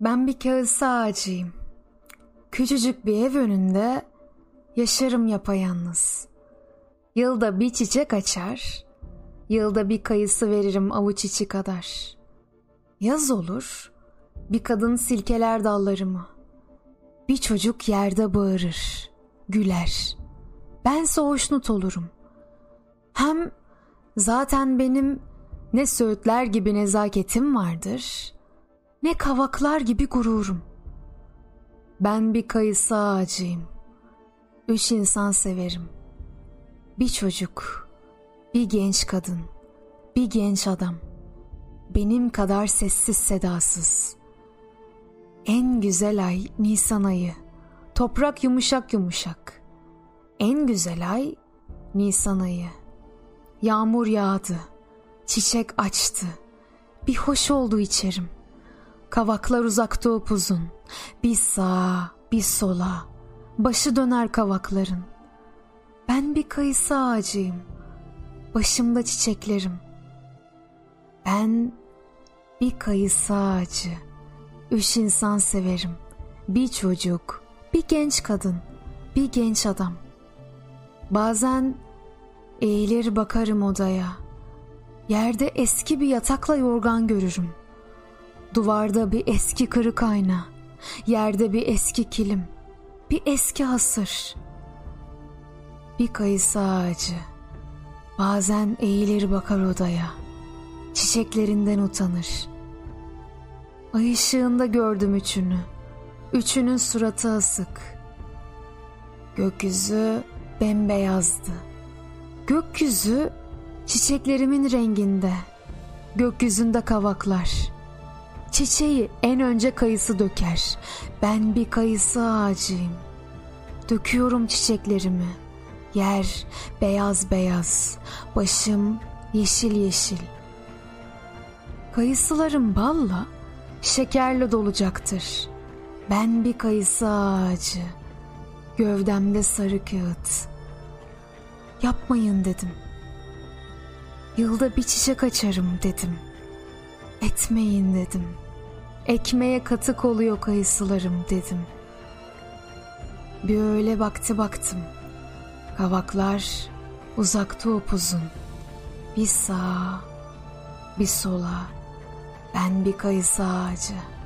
Ben bir kağısı ağacıyım. Küçücük bir ev önünde yaşarım yapayalnız. Yılda bir çiçek açar, yılda bir kayısı veririm avuç içi kadar. Yaz olur, bir kadın silkeler dallarımı. Bir çocuk yerde bağırır, güler. Bense hoşnut olurum. Hem zaten benim ne söğütler gibi nezaketim vardır, ne kavaklar gibi gururum. Ben bir kayısı ağacıyım. Üç insan severim. Bir çocuk, bir genç kadın, bir genç adam. Benim kadar sessiz sedasız. En güzel ay Nisan ayı. Toprak yumuşak yumuşak. En güzel ay Nisan ayı. Yağmur yağdı. Çiçek açtı. Bir hoş oldu içerim. Kavaklar uzakta upuzun. Bir sağa, bir sola. Başı döner kavakların. Ben bir kayısı ağacıyım. Başımda çiçeklerim. Ben bir kayısı ağacı. Üç insan severim. Bir çocuk, bir genç kadın, bir genç adam. Bazen eğilir bakarım odaya. Yerde eski bir yatakla yorgan görürüm. Duvarda bir eski kırık ayna, yerde bir eski kilim, bir eski hasır. Bir kayısı ağacı, bazen eğilir bakar odaya, çiçeklerinden utanır. Ay ışığında gördüm üçünü, üçünün suratı asık. Gökyüzü bembeyazdı. Gökyüzü çiçeklerimin renginde. Gökyüzünde kavaklar.'' Çiçeği en önce kayısı döker. Ben bir kayısı ağacıyım. Döküyorum çiçeklerimi. Yer beyaz beyaz. Başım yeşil yeşil. Kayısılarım balla, şekerle dolacaktır. Ben bir kayısı ağacı. Gövdemde sarı kağıt. Yapmayın dedim. Yılda bir çiçek açarım dedim.'' Etmeyin dedim. Ekmeğe katık oluyor kayısılarım dedim. Bir öyle baktı baktım. Kavaklar uzakta upuzun. Bir sağa, bir sola. Ben bir kayısı ağacı.''